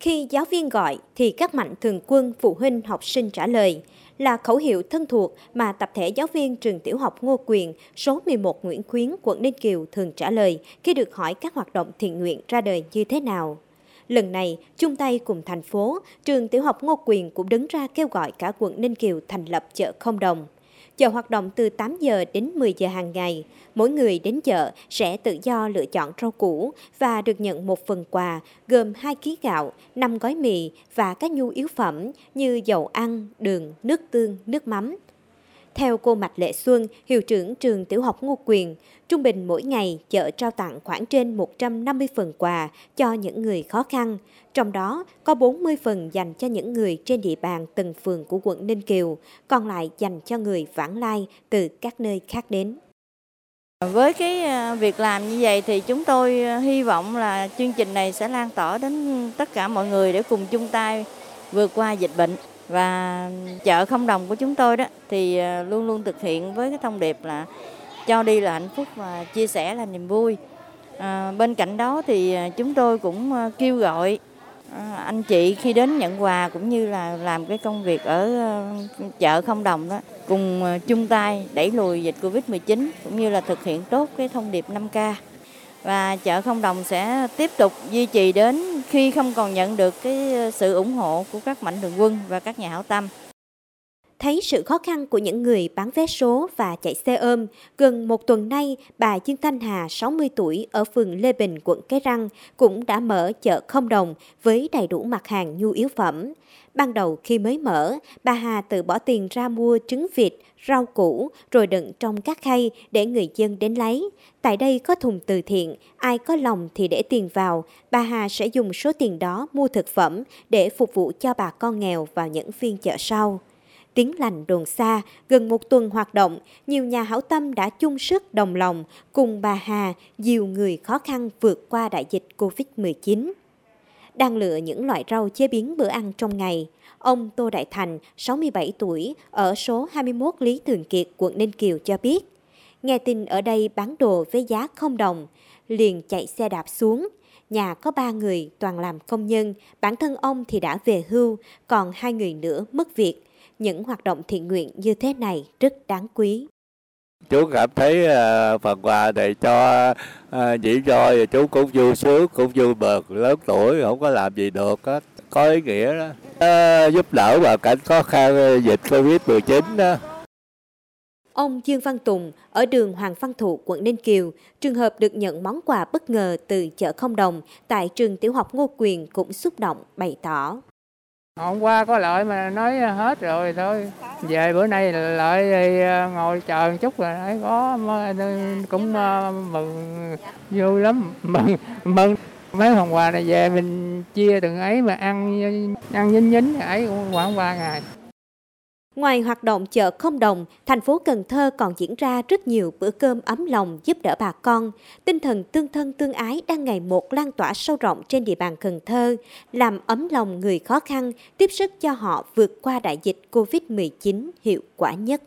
Khi giáo viên gọi thì các mạnh thường quân phụ huynh học sinh trả lời là khẩu hiệu thân thuộc mà tập thể giáo viên trường tiểu học Ngô Quyền số 11 Nguyễn Khuyến, quận Ninh Kiều thường trả lời khi được hỏi các hoạt động thiện nguyện ra đời như thế nào. Lần này, chung tay cùng thành phố, trường tiểu học Ngô Quyền cũng đứng ra kêu gọi cả quận Ninh Kiều thành lập chợ không đồng. Chợ hoạt động từ 8 giờ đến 10 giờ hàng ngày. Mỗi người đến chợ sẽ tự do lựa chọn rau củ và được nhận một phần quà gồm 2 kg gạo, 5 gói mì và các nhu yếu phẩm như dầu ăn, đường, nước tương, nước mắm. Theo cô Mạch Lệ Xuân, hiệu trưởng trường tiểu học Ngô Quyền, trung bình mỗi ngày chợ trao tặng khoảng trên 150 phần quà cho những người khó khăn, trong đó có 40 phần dành cho những người trên địa bàn từng phường của quận Ninh Kiều, còn lại dành cho người vãng lai từ các nơi khác đến. Với cái à, việc làm như vậy thì chúng tôi à, hy vọng là chương trình này sẽ lan tỏa đến tất cả mọi người để cùng chung tay vượt qua dịch bệnh và chợ không đồng của chúng tôi đó thì ờ, luôn luôn thực hiện với cái thông điệp là cho đi là hạnh phúc và chia sẻ là niềm vui. À, bên cạnh đó thì ờ, chúng tôi cũng kêu gọi anh chị khi đến nhận quà cũng như là làm cái công việc ở chợ không đồng đó cùng chung tay đẩy lùi dịch Covid-19 cũng như là thực hiện tốt cái thông điệp 5K và chợ không đồng sẽ tiếp tục duy trì đến khi không còn nhận được cái sự ủng hộ của các mạnh thường quân và các nhà hảo tâm. Thấy sự khó khăn của những người bán vé số và chạy xe ôm, gần một tuần nay, bà Dương Thanh Hà, 60 tuổi, ở phường Lê Bình, quận Cái Răng, cũng đã mở chợ không đồng với đầy đủ mặt hàng nhu yếu phẩm. Ban đầu khi mới mở, bà Hà tự bỏ tiền ra mua trứng vịt, rau củ, rồi đựng trong các khay để người dân đến lấy. Tại đây có thùng từ thiện, ai có lòng thì để tiền vào. Bà Hà sẽ dùng số tiền đó mua thực phẩm để phục vụ cho bà con nghèo vào những phiên chợ sau. Tiếng lành đồn xa, gần một tuần hoạt động, nhiều nhà hảo tâm đã chung sức đồng lòng cùng bà Hà dìu người khó khăn vượt qua đại dịch Covid-19. Đang lựa những loại rau chế biến bữa ăn trong ngày, ông Tô Đại Thành, 67 tuổi, ở số 21 Lý Thường Kiệt, quận Ninh Kiều cho biết, nghe tin ở đây bán đồ với giá không đồng, liền chạy xe đạp xuống. Nhà có ba người toàn làm công nhân, bản thân ông thì đã về hưu, còn hai người nữa mất việc những hoạt động thiện nguyện như thế này rất đáng quý. Chú cảm thấy uh, phần quà này cho uh, dĩ do và chú cũng vui sướng, cũng vui mừng, lớn tuổi không có làm gì được, đó. có ý nghĩa đó. Uh, giúp đỡ vào cảnh khó khăn dịch Covid-19 đó. Ông Dương Văn Tùng ở đường Hoàng Văn Thụ, quận Ninh Kiều, trường hợp được nhận món quà bất ngờ từ chợ không đồng tại trường tiểu học Ngô Quyền cũng xúc động bày tỏ. Hôm qua có lợi mà nói hết rồi thôi. Về bữa nay lại ờ, ngồi chờ một chút rồi thấy có ờ, cũng ờ, mừng vui lắm, mừng mừng mấy phần quà này về mình chia từng ấy mà ăn ăn dính nhính ấy cũng khoảng ba ngày. Ngoài hoạt động chợ không đồng, thành phố Cần Thơ còn diễn ra rất nhiều bữa cơm ấm lòng giúp đỡ bà con. Tinh thần tương thân tương ái đang ngày một lan tỏa sâu rộng trên địa bàn Cần Thơ, làm ấm lòng người khó khăn, tiếp sức cho họ vượt qua đại dịch COVID-19 hiệu quả nhất.